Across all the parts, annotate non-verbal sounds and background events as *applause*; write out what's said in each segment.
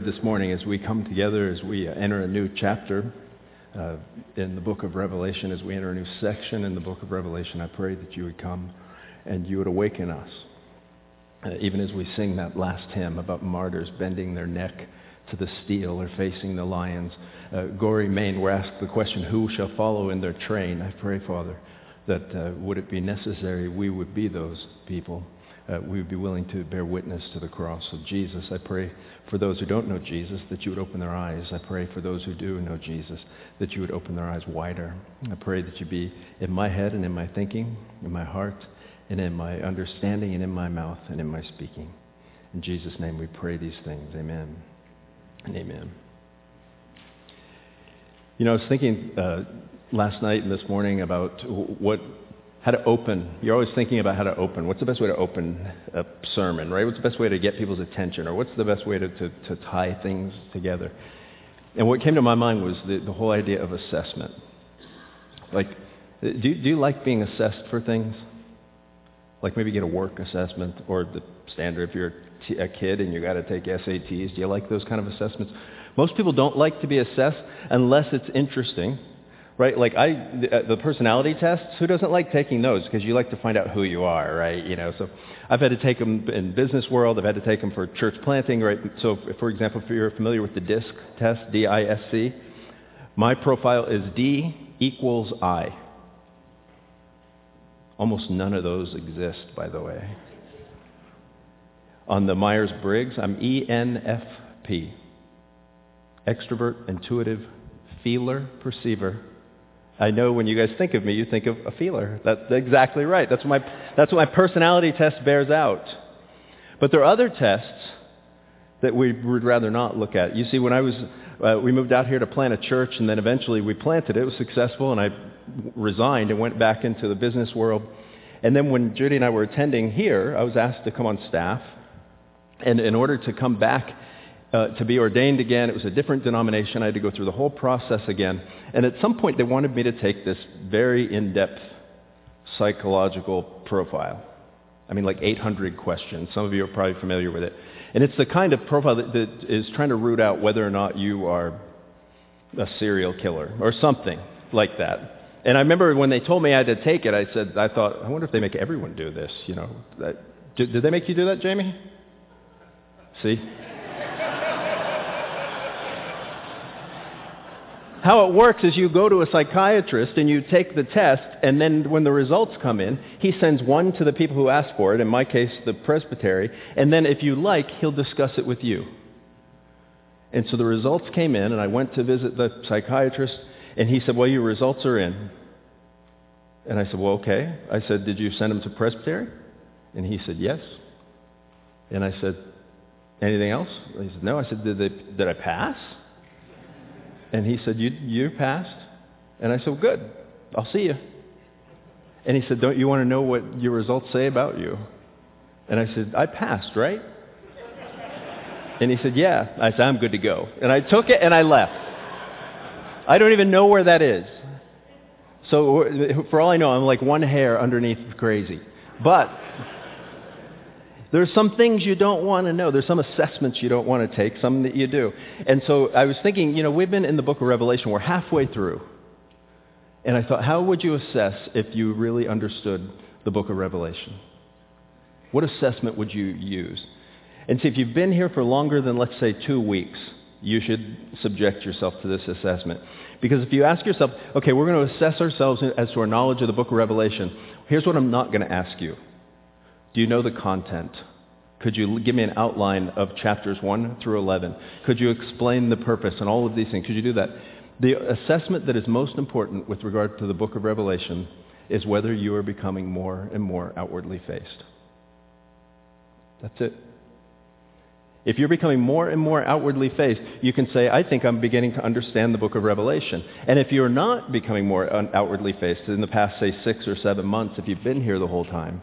this morning as we come together, as we enter a new chapter uh, in the book of Revelation, as we enter a new section in the book of Revelation, I pray that you would come and you would awaken us. Uh, even as we sing that last hymn about martyrs bending their neck to the steel or facing the lions. Uh, Gory Mane, we're asked the question, who shall follow in their train? I pray, Father, that uh, would it be necessary, we would be those people uh, we would be willing to bear witness to the cross of Jesus. I pray for those who don't know Jesus that you would open their eyes. I pray for those who do know Jesus that you would open their eyes wider. I pray that you be in my head and in my thinking, in my heart, and in my understanding, and in my mouth, and in my speaking. In Jesus' name we pray these things. Amen and amen. You know, I was thinking uh, last night and this morning about what how to open. You're always thinking about how to open. What's the best way to open a sermon, right? What's the best way to get people's attention? Or what's the best way to, to, to tie things together? And what came to my mind was the, the whole idea of assessment. Like, do, do you like being assessed for things? Like maybe get a work assessment or the standard if you're a kid and you got to take SATs. Do you like those kind of assessments? Most people don't like to be assessed unless it's interesting right? Like I, the, uh, the personality tests, who doesn't like taking those? Because you like to find out who you are, right? You know, so I've had to take them in business world. I've had to take them for church planting, right? So, for example, if you're familiar with the DISC test, D-I-S-C, my profile is D equals I. Almost none of those exist, by the way. On the Myers-Briggs, I'm ENFP. Extrovert, intuitive, feeler, perceiver, I know when you guys think of me, you think of a feeler. That's exactly right. That's what my, that's what my personality test bears out. But there are other tests that we would rather not look at. You see, when I was, uh, we moved out here to plant a church, and then eventually we planted it. It was successful, and I resigned and went back into the business world. And then when Judy and I were attending here, I was asked to come on staff. And in order to come back uh, to be ordained again. It was a different denomination. I had to go through the whole process again. And at some point, they wanted me to take this very in-depth psychological profile. I mean, like 800 questions. Some of you are probably familiar with it. And it's the kind of profile that, that is trying to root out whether or not you are a serial killer or something like that. And I remember when they told me I had to take it, I said, I thought, I wonder if they make everyone do this, you know. Did, did they make you do that, Jamie? See? How it works is you go to a psychiatrist and you take the test, and then when the results come in, he sends one to the people who asked for it, in my case, the presbytery, and then if you like, he'll discuss it with you. And so the results came in, and I went to visit the psychiatrist, and he said, well, your results are in. And I said, well, okay. I said, did you send them to presbytery? And he said, yes. And I said, anything else? He said, no. I said, did, they, did I pass? And he said, you, you passed? And I said, good. I'll see you. And he said, don't you want to know what your results say about you? And I said, I passed, right? And he said, yeah. I said, I'm good to go. And I took it and I left. I don't even know where that is. So for all I know, I'm like one hair underneath crazy. But there's some things you don't want to know. There's some assessments you don't want to take, some that you do. And so I was thinking, you know, we've been in the book of Revelation. We're halfway through. And I thought, how would you assess if you really understood the book of Revelation? What assessment would you use? And see, if you've been here for longer than, let's say, two weeks, you should subject yourself to this assessment. Because if you ask yourself, okay, we're going to assess ourselves as to our knowledge of the book of Revelation, here's what I'm not going to ask you. Do you know the content? Could you give me an outline of chapters 1 through 11? Could you explain the purpose and all of these things? Could you do that? The assessment that is most important with regard to the book of Revelation is whether you are becoming more and more outwardly faced. That's it. If you're becoming more and more outwardly faced, you can say, I think I'm beginning to understand the book of Revelation. And if you're not becoming more uh, outwardly faced in the past, say, six or seven months, if you've been here the whole time,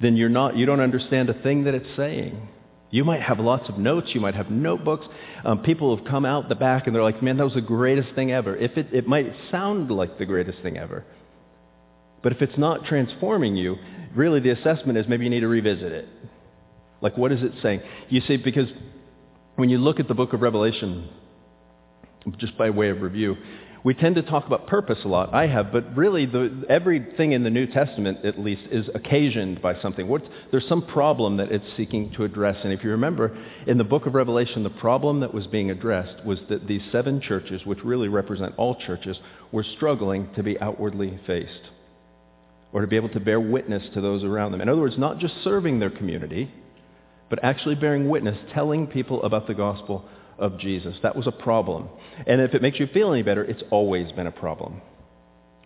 then you're not, you don't understand a thing that it's saying. You might have lots of notes. You might have notebooks. Um, people have come out the back and they're like, man, that was the greatest thing ever. If it, it might sound like the greatest thing ever. But if it's not transforming you, really the assessment is maybe you need to revisit it. Like, what is it saying? You see, because when you look at the book of Revelation, just by way of review, we tend to talk about purpose a lot. I have, but really the, everything in the New Testament, at least, is occasioned by something. What, there's some problem that it's seeking to address. And if you remember, in the book of Revelation, the problem that was being addressed was that these seven churches, which really represent all churches, were struggling to be outwardly faced or to be able to bear witness to those around them. In other words, not just serving their community, but actually bearing witness, telling people about the gospel of Jesus. That was a problem. And if it makes you feel any better, it's always been a problem.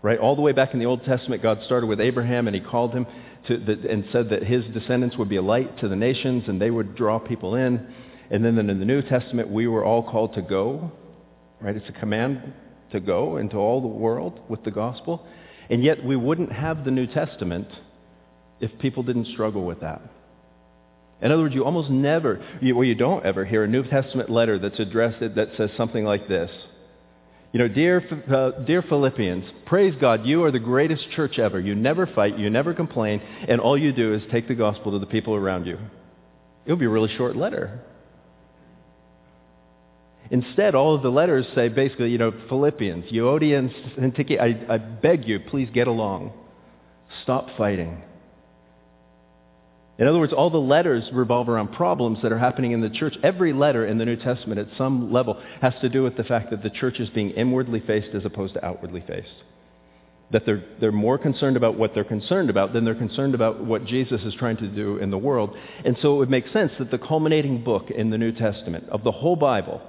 Right? All the way back in the Old Testament, God started with Abraham and he called him to the, and said that his descendants would be a light to the nations and they would draw people in. And then in the New Testament, we were all called to go. Right? It's a command to go into all the world with the gospel. And yet we wouldn't have the New Testament if people didn't struggle with that. In other words, you almost never, you, well, you don't ever hear a New Testament letter that's addressed that says something like this. You know, dear, uh, dear Philippians, praise God, you are the greatest church ever. You never fight, you never complain, and all you do is take the gospel to the people around you. It would be a really short letter. Instead, all of the letters say basically, you know, Philippians, Euodians, I, I beg you, please get along. Stop fighting. In other words, all the letters revolve around problems that are happening in the church. Every letter in the New Testament at some level has to do with the fact that the church is being inwardly faced as opposed to outwardly faced. That they're, they're more concerned about what they're concerned about than they're concerned about what Jesus is trying to do in the world. And so it would make sense that the culminating book in the New Testament of the whole Bible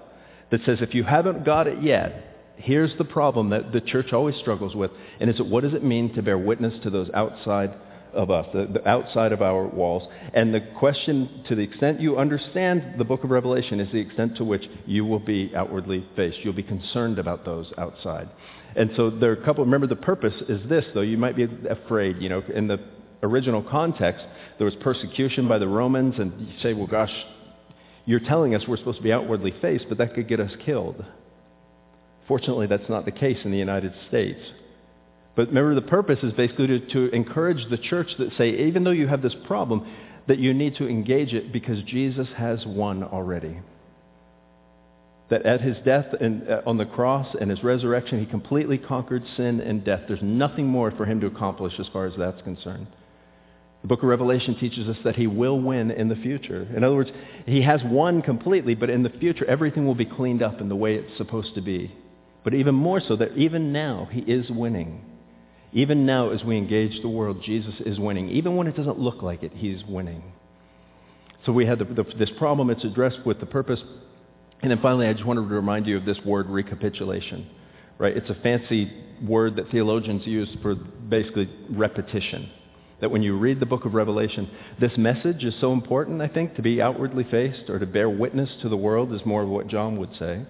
that says if you haven't got it yet, here's the problem that the church always struggles with, and it's what does it mean to bear witness to those outside of us, the, the, outside of our walls. And the question, to the extent you understand the book of Revelation, is the extent to which you will be outwardly faced. You'll be concerned about those outside. And so there are a couple, remember the purpose is this, though. You might be afraid, you know, in the original context, there was persecution by the Romans, and you say, well, gosh, you're telling us we're supposed to be outwardly faced, but that could get us killed. Fortunately, that's not the case in the United States. But remember, the purpose is basically to, to encourage the church that say, even though you have this problem, that you need to engage it because Jesus has won already. That at his death and, uh, on the cross and his resurrection, he completely conquered sin and death. There's nothing more for him to accomplish as far as that's concerned. The book of Revelation teaches us that he will win in the future. In other words, he has won completely, but in the future, everything will be cleaned up in the way it's supposed to be. But even more so, that even now, he is winning. Even now, as we engage the world, Jesus is winning. Even when it doesn't look like it, he's winning. So we had the, the, this problem. It's addressed with the purpose. And then finally, I just wanted to remind you of this word recapitulation. Right? It's a fancy word that theologians use for basically repetition. That when you read the book of Revelation, this message is so important, I think, to be outwardly faced or to bear witness to the world is more of what John would say,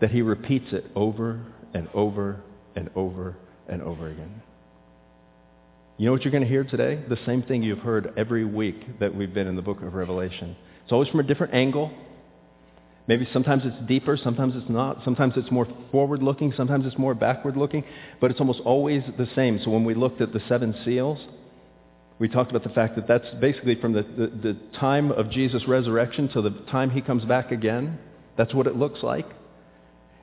that he repeats it over and over and over and over again. You know what you're going to hear today? The same thing you've heard every week that we've been in the book of Revelation. It's always from a different angle. Maybe sometimes it's deeper, sometimes it's not. Sometimes it's more forward-looking, sometimes it's more backward-looking. But it's almost always the same. So when we looked at the seven seals, we talked about the fact that that's basically from the, the, the time of Jesus' resurrection to the time he comes back again. That's what it looks like.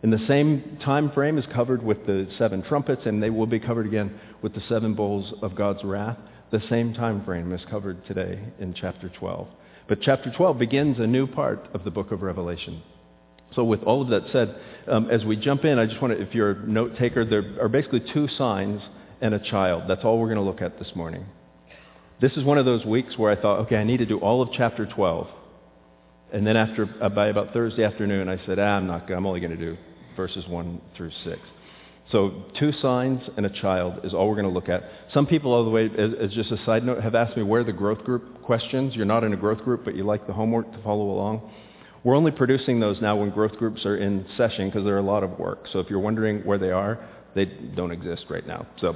And the same time frame is covered with the seven trumpets, and they will be covered again with the seven bowls of God's wrath. The same time frame is covered today in chapter 12. But chapter 12 begins a new part of the book of Revelation. So with all of that said, um, as we jump in, I just want to, if you're a note taker, there are basically two signs and a child. That's all we're going to look at this morning. This is one of those weeks where I thought, okay, I need to do all of chapter 12. And then after, uh, by about Thursday afternoon, I said, ah, I'm not, I'm only going to do verses 1 through 6. So two signs and a child is all we're going to look at. Some people, all the way, as, as, just a side note, have asked me where the growth group questions. You're not in a growth group, but you like the homework to follow along. We're only producing those now when growth groups are in session because they're a lot of work. So if you're wondering where they are, they don't exist right now. So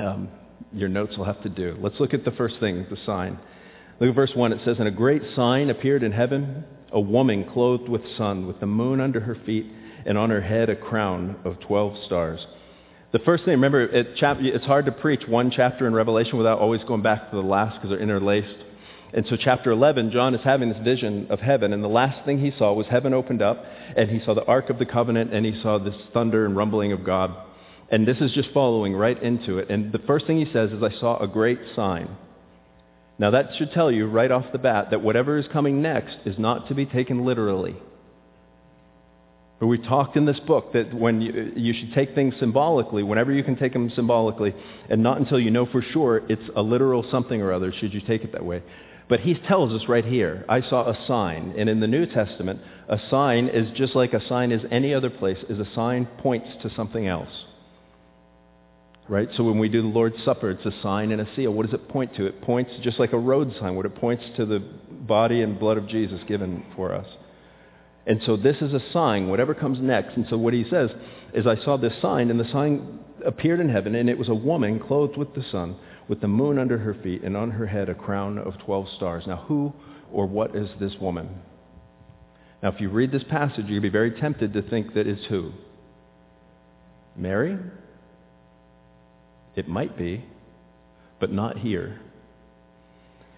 um, your notes will have to do. Let's look at the first thing, the sign. Look at verse 1. It says, And a great sign appeared in heaven, a woman clothed with sun, with the moon under her feet, and on her head a crown of 12 stars. The first thing, remember, it, it's hard to preach one chapter in Revelation without always going back to the last because they're interlaced. And so, chapter 11, John is having this vision of heaven, and the last thing he saw was heaven opened up, and he saw the Ark of the Covenant, and he saw this thunder and rumbling of God. And this is just following right into it. And the first thing he says is, I saw a great sign. Now, that should tell you right off the bat that whatever is coming next is not to be taken literally. But we talked in this book that when you, you, should take things symbolically, whenever you can take them symbolically, and not until you know for sure it's a literal something or other should you take it that way. But he tells us right here, I saw a sign. And in the New Testament, a sign is just like a sign is any other place, is a sign points to something else. Right? So when we do the Lord's Supper, it's a sign and a seal. What does it point to? It points just like a road sign, what it points to the body and blood of Jesus given for us. And so this is a sign, whatever comes next. And so what he says is, I saw this sign, and the sign appeared in heaven, and it was a woman clothed with the sun with the moon under her feet, and on her head a crown of 12 stars. Now, who or what is this woman? Now, if you read this passage, you'd be very tempted to think that it's who? Mary? It might be, but not here.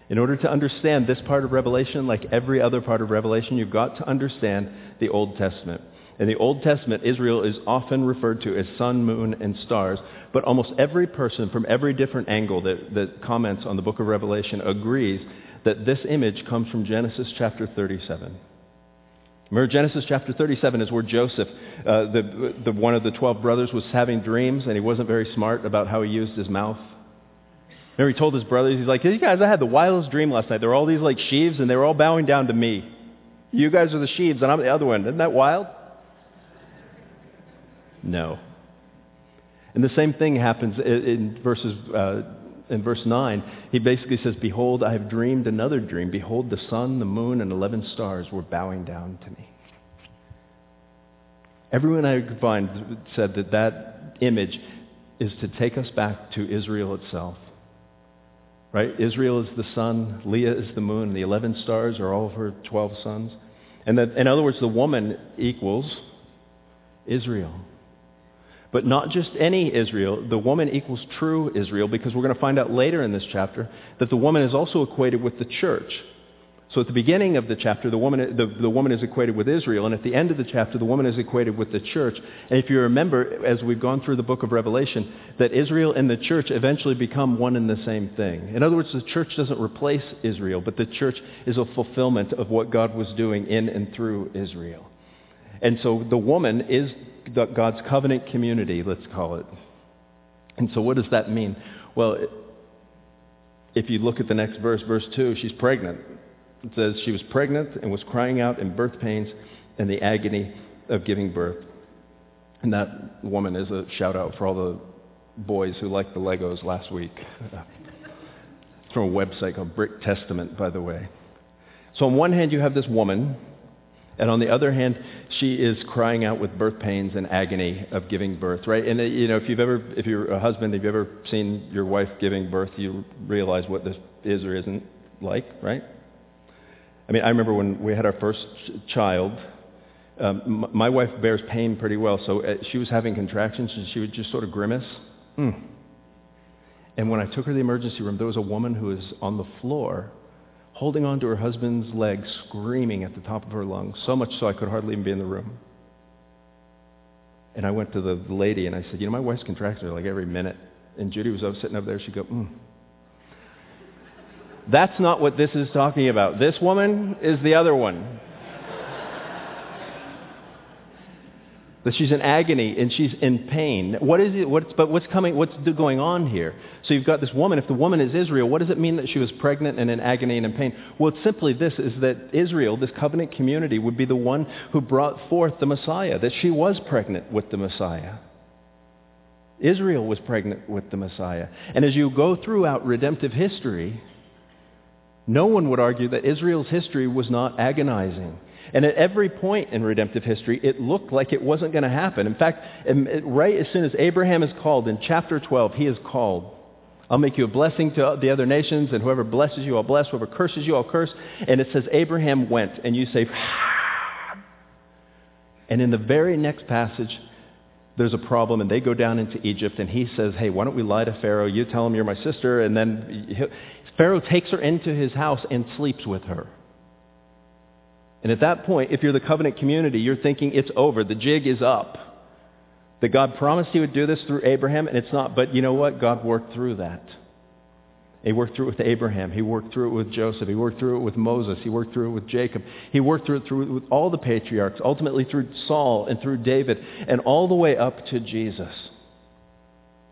In order to understand this part of Revelation, like every other part of Revelation, you've got to understand the Old Testament. In the Old Testament, Israel is often referred to as sun, moon, and stars, but almost every person from every different angle that, that comments on the book of Revelation agrees that this image comes from Genesis chapter 37. Remember, Genesis chapter 37 is where Joseph, uh, the, the, one of the 12 brothers, was having dreams, and he wasn't very smart about how he used his mouth. Remember, he told his brothers, he's like, hey, guys, I had the wildest dream last night. There were all these like sheaves, and they were all bowing down to me. You guys are the sheaves, and I'm the other one. Isn't that wild? No. And the same thing happens in verses uh, in verse 9. He basically says, Behold, I have dreamed another dream. Behold, the sun, the moon, and 11 stars were bowing down to me. Everyone I could find said that that image is to take us back to Israel itself. Right? Israel is the sun, Leah is the moon, and the 11 stars are all of her 12 sons. And that, in other words, the woman equals Israel. But not just any Israel. The woman equals true Israel because we're going to find out later in this chapter that the woman is also equated with the church. So at the beginning of the chapter, the woman, the, the woman is equated with Israel, and at the end of the chapter, the woman is equated with the church. And if you remember, as we've gone through the book of Revelation, that Israel and the church eventually become one and the same thing. In other words, the church doesn't replace Israel, but the church is a fulfillment of what God was doing in and through Israel. And so the woman is God's covenant community, let's call it. And so what does that mean? Well, if you look at the next verse, verse 2, she's pregnant. It says she was pregnant and was crying out in birth pains and the agony of giving birth. And that woman is a shout out for all the boys who liked the Legos last week. it's *laughs* from a website called Brick Testament, by the way. So on one hand, you have this woman and on the other hand, she is crying out with birth pains and agony of giving birth, right? And uh, you know, if you've ever, if you're a husband, if you've ever seen your wife giving birth, you realize what this is or isn't like, right? I mean, I remember when we had our first child. Um, my wife bears pain pretty well, so uh, she was having contractions, and she would just sort of grimace. Mm. And when I took her to the emergency room, there was a woman who was on the floor holding on to her husband's leg, screaming at the top of her lungs, so much so I could hardly even be in the room. And I went to the lady and I said, you know, my wife's contractions are like every minute. And Judy was up, sitting up there. She'd go, mm. That's not what this is talking about. This woman is the other one. That she's in agony and she's in pain. What is it? What's, but what's coming? What's going on here? So you've got this woman. If the woman is Israel, what does it mean that she was pregnant and in agony and in pain? Well, it's simply this: is that Israel, this covenant community, would be the one who brought forth the Messiah. That she was pregnant with the Messiah. Israel was pregnant with the Messiah. And as you go throughout redemptive history, no one would argue that Israel's history was not agonizing and at every point in redemptive history, it looked like it wasn't going to happen. In fact, right as soon as Abraham is called in chapter 12, he is called. I'll make you a blessing to the other nations, and whoever blesses you, I'll bless. Whoever curses you, I'll curse. And it says Abraham went, and you say, *sighs* and in the very next passage, there's a problem and they go down into Egypt and he says, hey, why don't we lie to Pharaoh? You tell him you're my sister. And then Pharaoh takes her into his house and sleeps with her. And at that point, if you're the covenant community, you're thinking it's over. The jig is up. That God promised he would do this through Abraham, and it's not. But you know what? God worked through that. He worked through it with Abraham. He worked through it with Joseph. He worked through it with Moses. He worked through it with Jacob. He worked through it through with all the patriarchs, ultimately through Saul and through David, and all the way up to Jesus.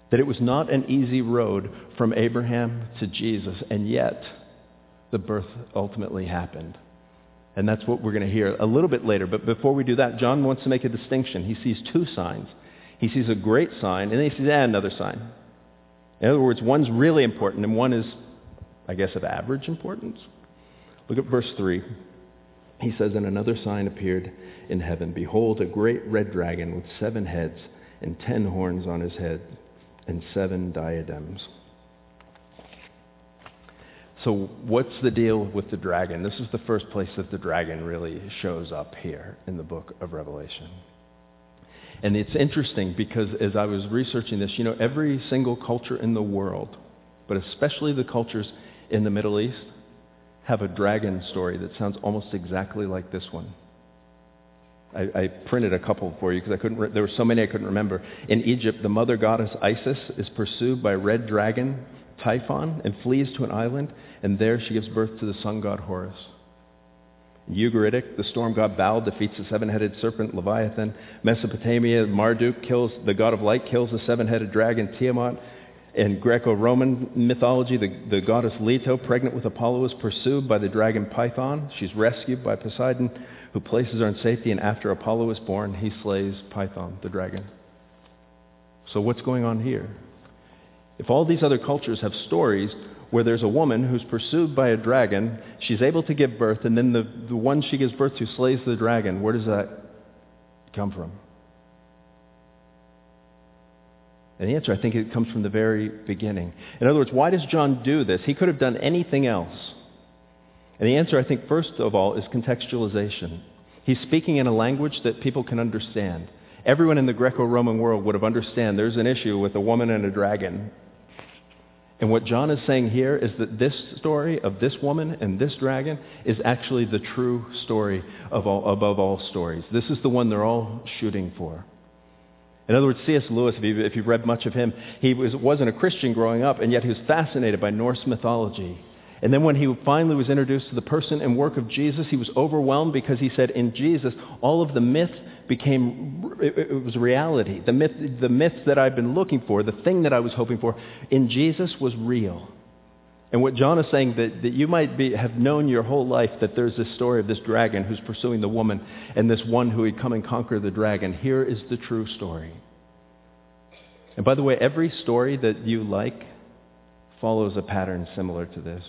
That it was not an easy road from Abraham to Jesus, and yet the birth ultimately happened. And that's what we're going to hear a little bit later. But before we do that, John wants to make a distinction. He sees two signs. He sees a great sign, and then he sees ah, another sign. In other words, one's really important, and one is, I guess, of average importance. Look at verse 3. He says, And another sign appeared in heaven. Behold, a great red dragon with seven heads and ten horns on his head and seven diadems. So what's the deal with the dragon? This is the first place that the dragon really shows up here in the book of Revelation. And it's interesting because as I was researching this, you know, every single culture in the world, but especially the cultures in the Middle East, have a dragon story that sounds almost exactly like this one. I, I printed a couple for you because I couldn't. Re- there were so many I couldn't remember. In Egypt, the mother goddess Isis is pursued by a red dragon Typhon and flees to an island, and there she gives birth to the sun god Horus. In Ugaritic, the storm god Baal defeats the seven-headed serpent Leviathan. Mesopotamia, Marduk kills the god of light, kills the seven-headed dragon Tiamat. In Greco-Roman mythology, the, the goddess Leto, pregnant with Apollo, is pursued by the dragon Python. She's rescued by Poseidon, who places her in safety, and after Apollo is born, he slays Python, the dragon. So what's going on here? If all these other cultures have stories where there's a woman who's pursued by a dragon, she's able to give birth, and then the, the one she gives birth to slays the dragon, where does that come from? And the answer, I think, it comes from the very beginning. In other words, why does John do this? He could have done anything else. And the answer, I think, first of all, is contextualization. He's speaking in a language that people can understand. Everyone in the Greco-Roman world would have understand there's an issue with a woman and a dragon. And what John is saying here is that this story of this woman and this dragon is actually the true story of all, above all stories. This is the one they're all shooting for. In other words, C.S. Lewis, if, you, have read much of him, he was, wasn't a Christian growing up, and yet he was fascinated by Norse mythology. And then when he finally was introduced to the person and work of Jesus, he was overwhelmed because he said, in Jesus, all of the myth became, it, was reality. The myth, the myth that I've been looking for, the thing that I was hoping for, in Jesus was real. And what John is saying, that, that you might be, have known your whole life that there's this story of this dragon who's pursuing the woman and this one who would come and conquer the dragon. Here is the true story. And by the way, every story that you like follows a pattern similar to this.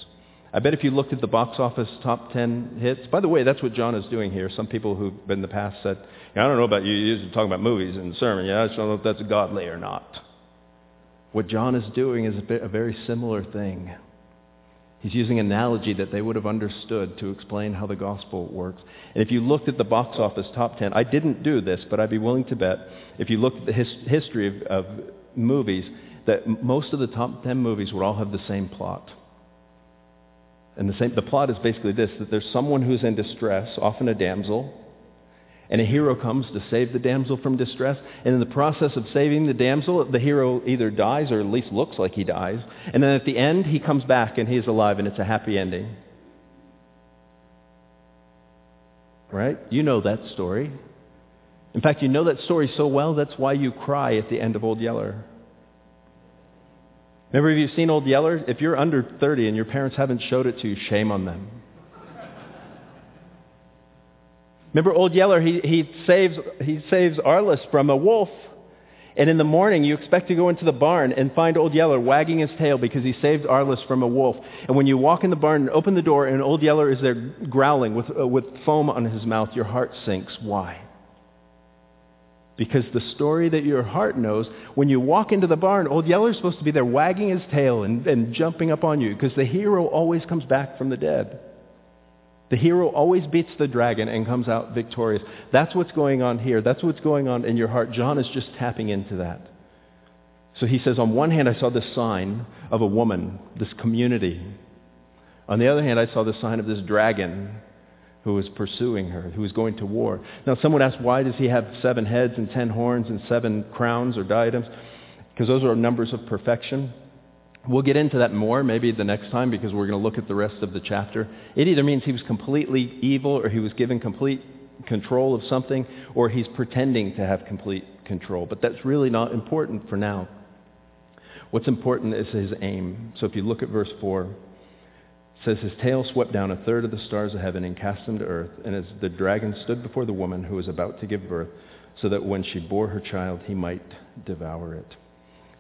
I bet if you looked at the box office top 10 hits, by the way, that's what John is doing here. Some people who've been in the past said, I don't know about you, you're talking about movies the sermon. Yeah, I don't know if that's godly or not. What John is doing is a, a very similar thing. He's using analogy that they would have understood to explain how the gospel works. And if you looked at the box office top 10, I didn't do this, but I'd be willing to bet, if you looked at the his, history of, of movies, that most of the top 10 movies would all have the same plot. And the, same, the plot is basically this, that there's someone who's in distress, often a damsel, and a hero comes to save the damsel from distress. And in the process of saving the damsel, the hero either dies or at least looks like he dies. And then at the end, he comes back and he's alive and it's a happy ending. Right? You know that story. In fact, you know that story so well, that's why you cry at the end of Old Yeller. Remember, if you've seen Old Yeller? If you're under 30 and your parents haven't showed it to you, shame on them. Remember Old Yeller, he, he, saves, he saves Arliss from a wolf. And in the morning, you expect to go into the barn and find Old Yeller wagging his tail because he saved Arliss from a wolf. And when you walk in the barn and open the door and Old Yeller is there growling with, uh, with foam on his mouth, your heart sinks. Why? Because the story that your heart knows, when you walk into the barn, Old Yeller's supposed to be there wagging his tail and, and jumping up on you because the hero always comes back from the dead. The hero always beats the dragon and comes out victorious. That's what's going on here. That's what's going on in your heart. John is just tapping into that. So he says, on one hand, I saw the sign of a woman, this community. On the other hand, I saw the sign of this dragon who was pursuing her, who was going to war. Now, someone asked, why does he have seven heads and ten horns and seven crowns or diadems? Because those are numbers of perfection. We'll get into that more maybe the next time because we're going to look at the rest of the chapter. It either means he was completely evil or he was given complete control of something or he's pretending to have complete control. But that's really not important for now. What's important is his aim. So if you look at verse 4, it says, His tail swept down a third of the stars of heaven and cast them to earth. And as the dragon stood before the woman who was about to give birth, so that when she bore her child, he might devour it.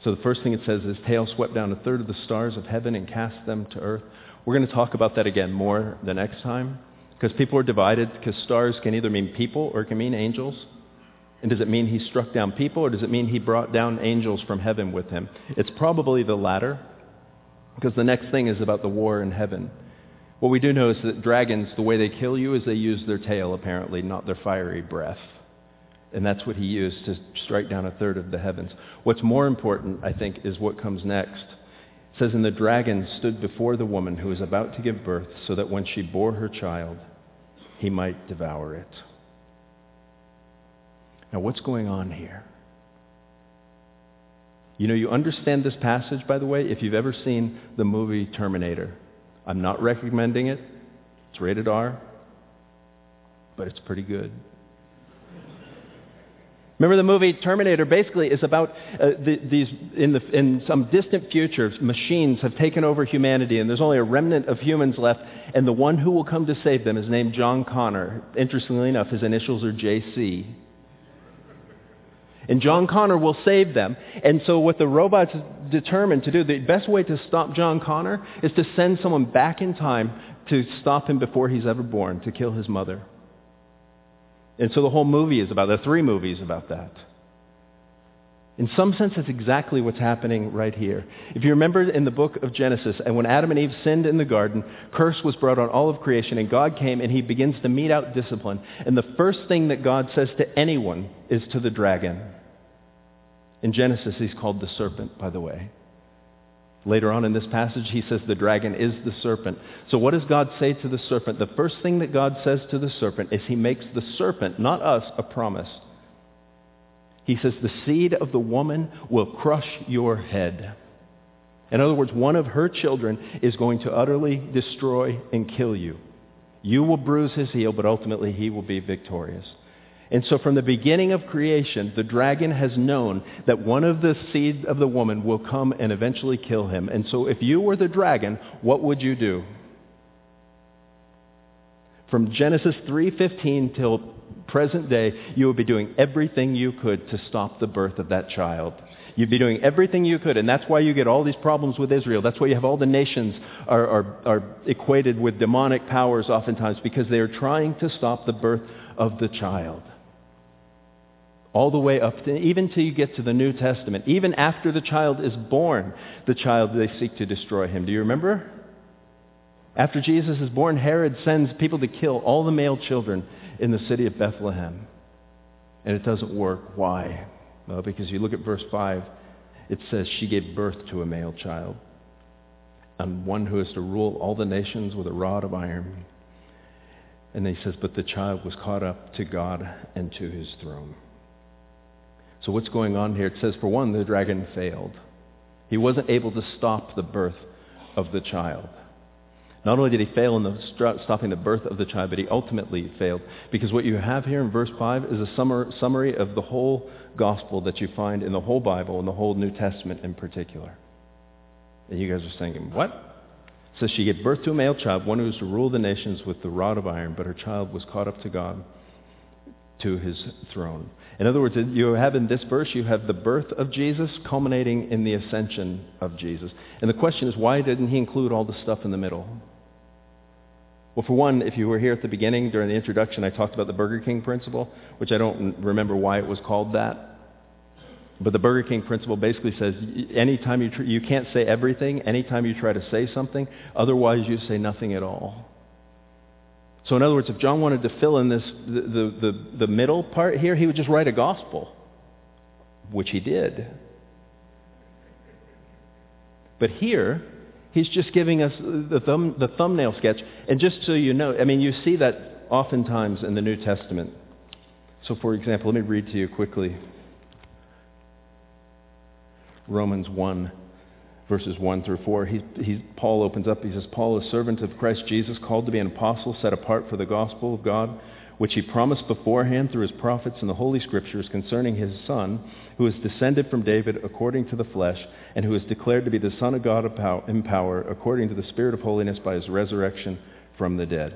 So the first thing it says is tail swept down a third of the stars of heaven and cast them to earth. We're going to talk about that again more the next time because people are divided because stars can either mean people or it can mean angels. And does it mean he struck down people or does it mean he brought down angels from heaven with him? It's probably the latter because the next thing is about the war in heaven. What we do know is that dragons, the way they kill you is they use their tail apparently, not their fiery breath. And that's what he used to strike down a third of the heavens. What's more important, I think, is what comes next. It says, And the dragon stood before the woman who was about to give birth, so that when she bore her child, he might devour it. Now, what's going on here? You know, you understand this passage, by the way, if you've ever seen the movie Terminator. I'm not recommending it. It's rated R, but it's pretty good. Remember the movie Terminator basically is about uh, the, these, in, the, in some distant future, machines have taken over humanity and there's only a remnant of humans left and the one who will come to save them is named John Connor. Interestingly enough, his initials are JC. And John Connor will save them. And so what the robot's determined to do, the best way to stop John Connor is to send someone back in time to stop him before he's ever born, to kill his mother. And so the whole movie is about, are three movies about that. In some sense, that's exactly what's happening right here. If you remember in the book of Genesis, and when Adam and Eve sinned in the garden, curse was brought on all of creation, and God came and he begins to mete out discipline. And the first thing that God says to anyone is to the dragon. In Genesis, he's called the serpent, by the way. Later on in this passage, he says the dragon is the serpent. So what does God say to the serpent? The first thing that God says to the serpent is he makes the serpent, not us, a promise. He says, the seed of the woman will crush your head. In other words, one of her children is going to utterly destroy and kill you. You will bruise his heel, but ultimately he will be victorious. And so from the beginning of creation, the dragon has known that one of the seed of the woman will come and eventually kill him. And so if you were the dragon, what would you do? From Genesis 3.15 till present day, you would be doing everything you could to stop the birth of that child. You'd be doing everything you could, and that's why you get all these problems with Israel. That's why you have all the nations are, are, are equated with demonic powers oftentimes, because they are trying to stop the birth of the child all the way up to, even till you get to the New Testament. Even after the child is born, the child, they seek to destroy him. Do you remember? After Jesus is born, Herod sends people to kill all the male children in the city of Bethlehem. And it doesn't work. Why? Well, because you look at verse 5, it says she gave birth to a male child, and one who is to rule all the nations with a rod of iron. And he says, but the child was caught up to God and to his throne. So what's going on here? It says, for one, the dragon failed. He wasn't able to stop the birth of the child. Not only did he fail in the, stopping the birth of the child, but he ultimately failed. Because what you have here in verse 5 is a summary of the whole gospel that you find in the whole Bible, and the whole New Testament in particular. And you guys are thinking, what? It says she gave birth to a male child, one who was to rule the nations with the rod of iron, but her child was caught up to God, to his throne. In other words, you have in this verse, you have the birth of Jesus culminating in the ascension of Jesus. And the question is, why didn't he include all the stuff in the middle? Well, for one, if you were here at the beginning during the introduction, I talked about the Burger King principle, which I don't remember why it was called that. But the Burger King principle basically says anytime you, tr- you can't say everything, anytime you try to say something, otherwise you say nothing at all. So in other words, if John wanted to fill in this, the, the, the, the middle part here, he would just write a gospel, which he did. But here, he's just giving us the, thumb, the thumbnail sketch. And just so you know, I mean, you see that oftentimes in the New Testament. So, for example, let me read to you quickly Romans 1, verses 1 through 4. He, he, Paul opens up. He says, Paul, a servant of Christ Jesus, called to be an apostle, set apart for the gospel of God, which he promised beforehand through his prophets in the Holy Scriptures concerning his Son, who is descended from David according to the flesh, and who is declared to be the Son of God in power, according to the Spirit of holiness by his resurrection from the dead.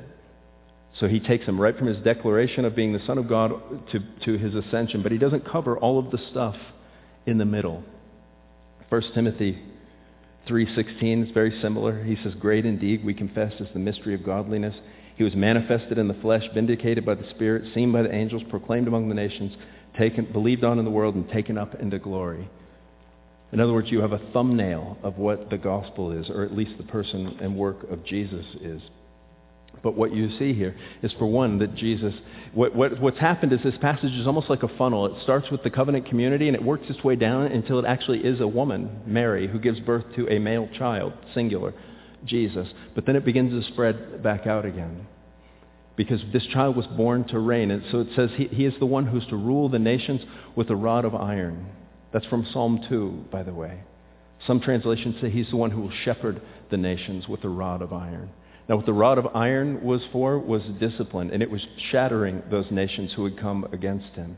So he takes him right from his declaration of being the Son of God to, to his ascension, but he doesn't cover all of the stuff in the middle. 1 Timothy 3.16 is very similar. He says, Great indeed, we confess, is the mystery of godliness. He was manifested in the flesh, vindicated by the Spirit, seen by the angels, proclaimed among the nations, taken, believed on in the world, and taken up into glory. In other words, you have a thumbnail of what the gospel is, or at least the person and work of Jesus is. But what you see here is, for one, that Jesus, what, what, what's happened is this passage is almost like a funnel. It starts with the covenant community and it works its way down until it actually is a woman, Mary, who gives birth to a male child, singular, Jesus. But then it begins to spread back out again. Because this child was born to reign. And so it says he, he is the one who's to rule the nations with a rod of iron. That's from Psalm 2, by the way. Some translations say he's the one who will shepherd the nations with a rod of iron. Now, what the rod of iron was for was discipline, and it was shattering those nations who had come against him.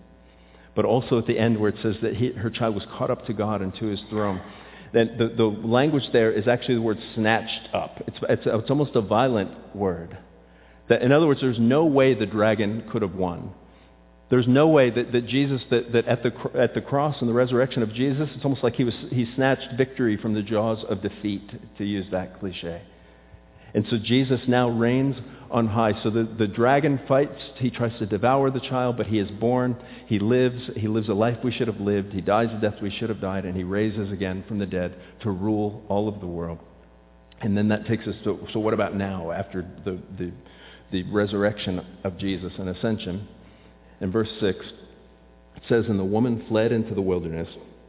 But also at the end where it says that he, her child was caught up to God and to his throne, then the, the language there is actually the word snatched up. It's, it's, it's almost a violent word. That, in other words, there's no way the dragon could have won. There's no way that, that Jesus, that, that at, the, at the cross and the resurrection of Jesus, it's almost like he, was, he snatched victory from the jaws of defeat, to use that cliche. And so Jesus now reigns on high. So the, the dragon fights. He tries to devour the child, but he is born. He lives. He lives a life we should have lived. He dies a death we should have died, and he raises again from the dead to rule all of the world. And then that takes us to, so what about now after the, the, the resurrection of Jesus and ascension? In verse 6, it says, And the woman fled into the wilderness,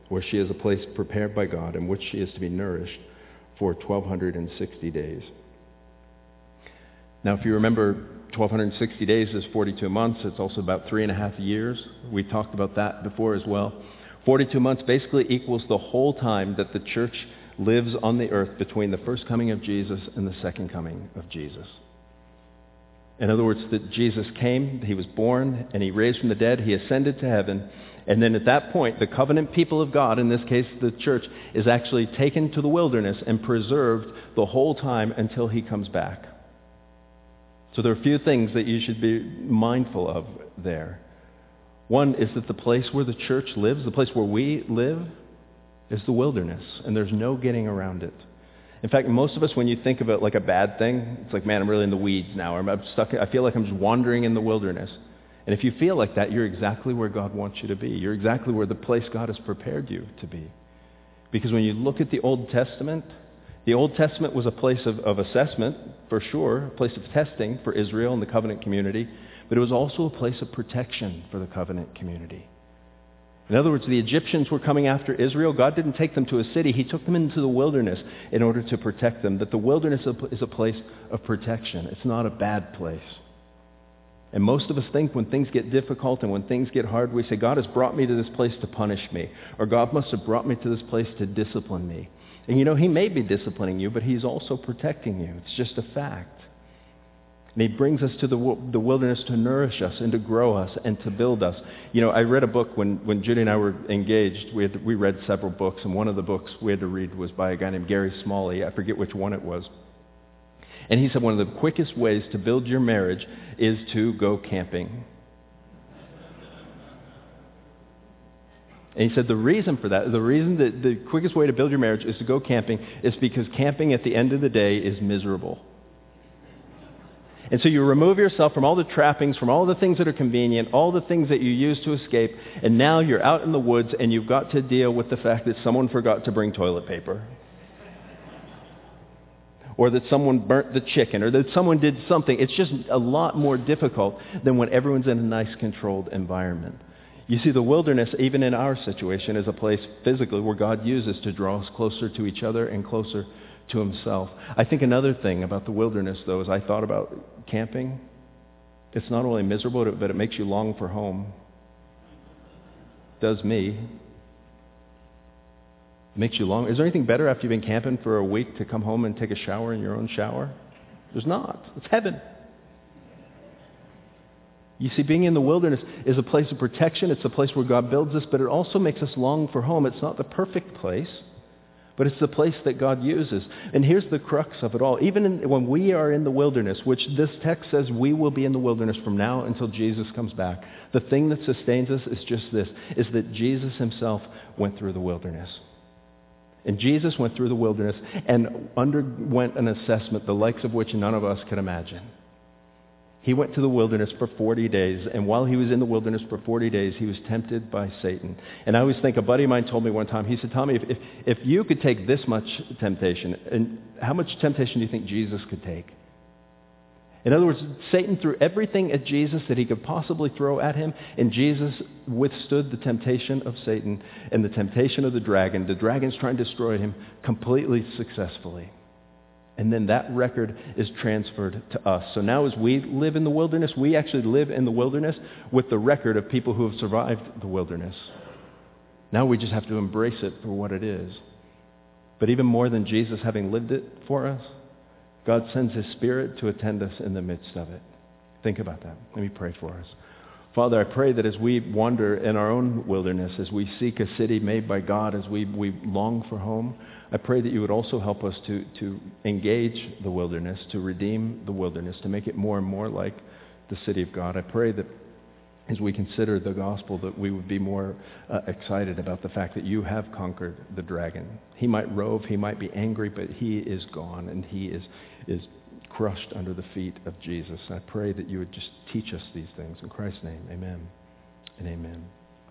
where she is a place prepared by God, in which she is to be nourished for 1,260 days. Now, if you remember, 1,260 days is 42 months. It's also about three and a half years. We talked about that before as well. 42 months basically equals the whole time that the church lives on the earth between the first coming of Jesus and the second coming of Jesus. In other words, that Jesus came, he was born, and he raised from the dead, he ascended to heaven, and then at that point, the covenant people of God, in this case the church, is actually taken to the wilderness and preserved the whole time until he comes back. So there are a few things that you should be mindful of there. One is that the place where the church lives, the place where we live, is the wilderness, and there's no getting around it. In fact, most of us, when you think of it like a bad thing, it's like, man, I'm really in the weeds now. Or I'm stuck. I feel like I'm just wandering in the wilderness. And if you feel like that, you're exactly where God wants you to be. You're exactly where the place God has prepared you to be. Because when you look at the Old Testament, the Old Testament was a place of, of assessment, for sure, a place of testing for Israel and the covenant community, but it was also a place of protection for the covenant community. In other words, the Egyptians were coming after Israel. God didn't take them to a city. He took them into the wilderness in order to protect them. That the wilderness is a place of protection. It's not a bad place. And most of us think when things get difficult and when things get hard, we say, God has brought me to this place to punish me. Or God must have brought me to this place to discipline me. And you know, he may be disciplining you, but he's also protecting you. It's just a fact. And he brings us to the, the wilderness to nourish us and to grow us and to build us. You know, I read a book when, when Judy and I were engaged. We, had, we read several books, and one of the books we had to read was by a guy named Gary Smalley. I forget which one it was. And he said one of the quickest ways to build your marriage is to go camping. And he said the reason for that, the reason that the quickest way to build your marriage is to go camping is because camping at the end of the day is miserable. And so you remove yourself from all the trappings, from all the things that are convenient, all the things that you use to escape, and now you're out in the woods and you've got to deal with the fact that someone forgot to bring toilet paper. or that someone burnt the chicken, or that someone did something. It's just a lot more difficult than when everyone's in a nice, controlled environment. You see, the wilderness, even in our situation, is a place physically where God uses to draw us closer to each other and closer to himself. I think another thing about the wilderness, though, is I thought about camping. It's not only miserable, but it makes you long for home. Does me makes you long. Is there anything better after you've been camping for a week to come home and take a shower in your own shower? There's not. It's heaven. You see, being in the wilderness is a place of protection. It's a place where God builds us, but it also makes us long for home. It's not the perfect place, but it's the place that God uses. And here's the crux of it all. Even in, when we are in the wilderness, which this text says we will be in the wilderness from now until Jesus comes back, the thing that sustains us is just this, is that Jesus himself went through the wilderness. And Jesus went through the wilderness and underwent an assessment the likes of which none of us could imagine. He went to the wilderness for 40 days, and while he was in the wilderness for 40 days, he was tempted by Satan. And I always think, a buddy of mine told me one time, he said, Tommy, if, if, if you could take this much temptation, and how much temptation do you think Jesus could take? In other words, Satan threw everything at Jesus that he could possibly throw at him, and Jesus withstood the temptation of Satan and the temptation of the dragon. The dragon's trying to destroy him completely successfully. And then that record is transferred to us. So now as we live in the wilderness, we actually live in the wilderness with the record of people who have survived the wilderness. Now we just have to embrace it for what it is. But even more than Jesus having lived it for us, God sends his spirit to attend us in the midst of it. Think about that. Let me pray for us. Father, I pray that as we wander in our own wilderness, as we seek a city made by God, as we, we long for home, I pray that you would also help us to, to engage the wilderness, to redeem the wilderness, to make it more and more like the city of God. I pray that as we consider the gospel, that we would be more uh, excited about the fact that you have conquered the dragon. He might rove, he might be angry, but he is gone and he is, is crushed under the feet of Jesus. I pray that you would just teach us these things. In Christ's name, amen and amen.